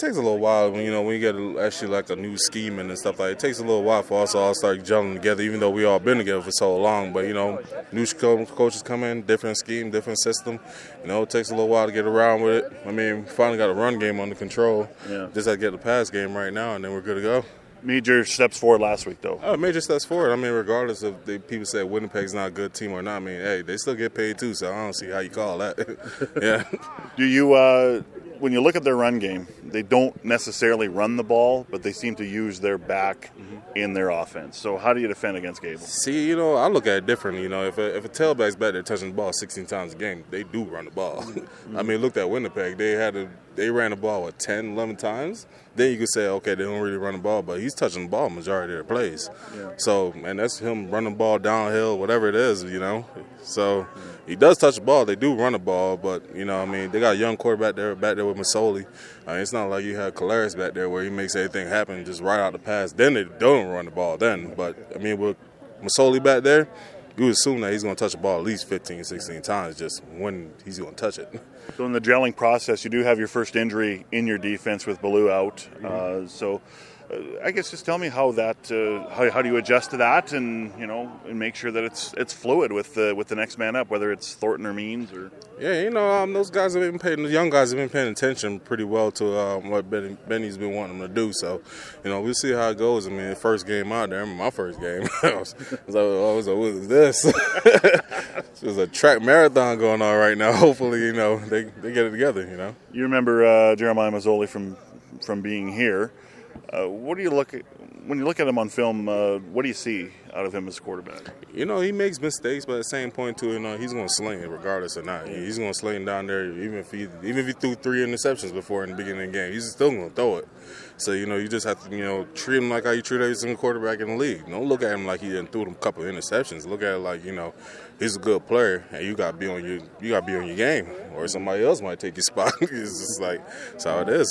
takes a little while when you know when you get actually like a new scheme and stuff like. It takes a little while for us to all start gelling together, even though we all been together for so long. But you know, new coaches come in, different scheme, different system. You know, it takes a little while to get around with it. I mean, finally got a run game under control. Yeah. Just have to get the pass game right now, and then we're good to go. Major steps forward last week, though. Oh, major steps forward. I mean, regardless of the people say Winnipeg's not a good team or not, I mean, hey, they still get paid too, so I don't see how you call that. yeah. Do you, uh, when you look at their run game, they don't necessarily run the ball, but they seem to use their back mm-hmm. in their offense. So how do you defend against Gable? See, you know, I look at it differently. You know, if a, if a tailback's back there touching the ball 16 times a game, they do run the ball. Mm-hmm. I mean, look at Winnipeg. They had a, they ran the ball what 10, 11 times. Then you could say, okay, they don't really run the ball, but he's touching the ball majority of their plays. So, and that's him running the ball downhill, whatever it is, you know. So mm-hmm. He does touch the ball. They do run the ball, but you know, I mean, they got a young quarterback there back there with Masoli. I mean, it's not like you have Collaros back there where he makes everything happen just right out the pass. Then they don't run the ball then. But I mean, with Masoli back there, you assume that he's going to touch the ball at least 15, 16 times just when he's going to touch it. So in the gelling process, you do have your first injury in your defense with Baloo out. Uh, so uh, I guess just tell me how that uh, how, how do you adjust to that, and you know, and make sure that it's it's fluid with the with the next man up, whether it's Thornton or Means or. Yeah, you know, um, those guys have been paying, the young guys have been paying attention pretty well to um, what Benny, Benny's been wanting them to do. So, you know, we'll see how it goes. I mean, first game out there, my first game, I was, I was like, I was like, what is this? There's a track marathon going on right now. Hopefully, you know, they, they get it together, you know. You remember uh, Jeremiah Masoli from from being here. Uh, what do you look at when you look at him on film? Uh, what do you see out of him as a quarterback? You know, he makes mistakes, but at the same point, too, you know, he's going to sling it regardless or not. He's going to sling down there, even if he even if he threw three interceptions before in the beginning of the game, he's still going to throw it. So you know, you just have to you know treat him like how you treat every single quarterback in the league. Don't look at him like he didn't threw them a couple of interceptions. Look at it like you know, he's a good player, and you got to be on your you got to be on your game, or somebody else might take your spot. it's just like that's how it is.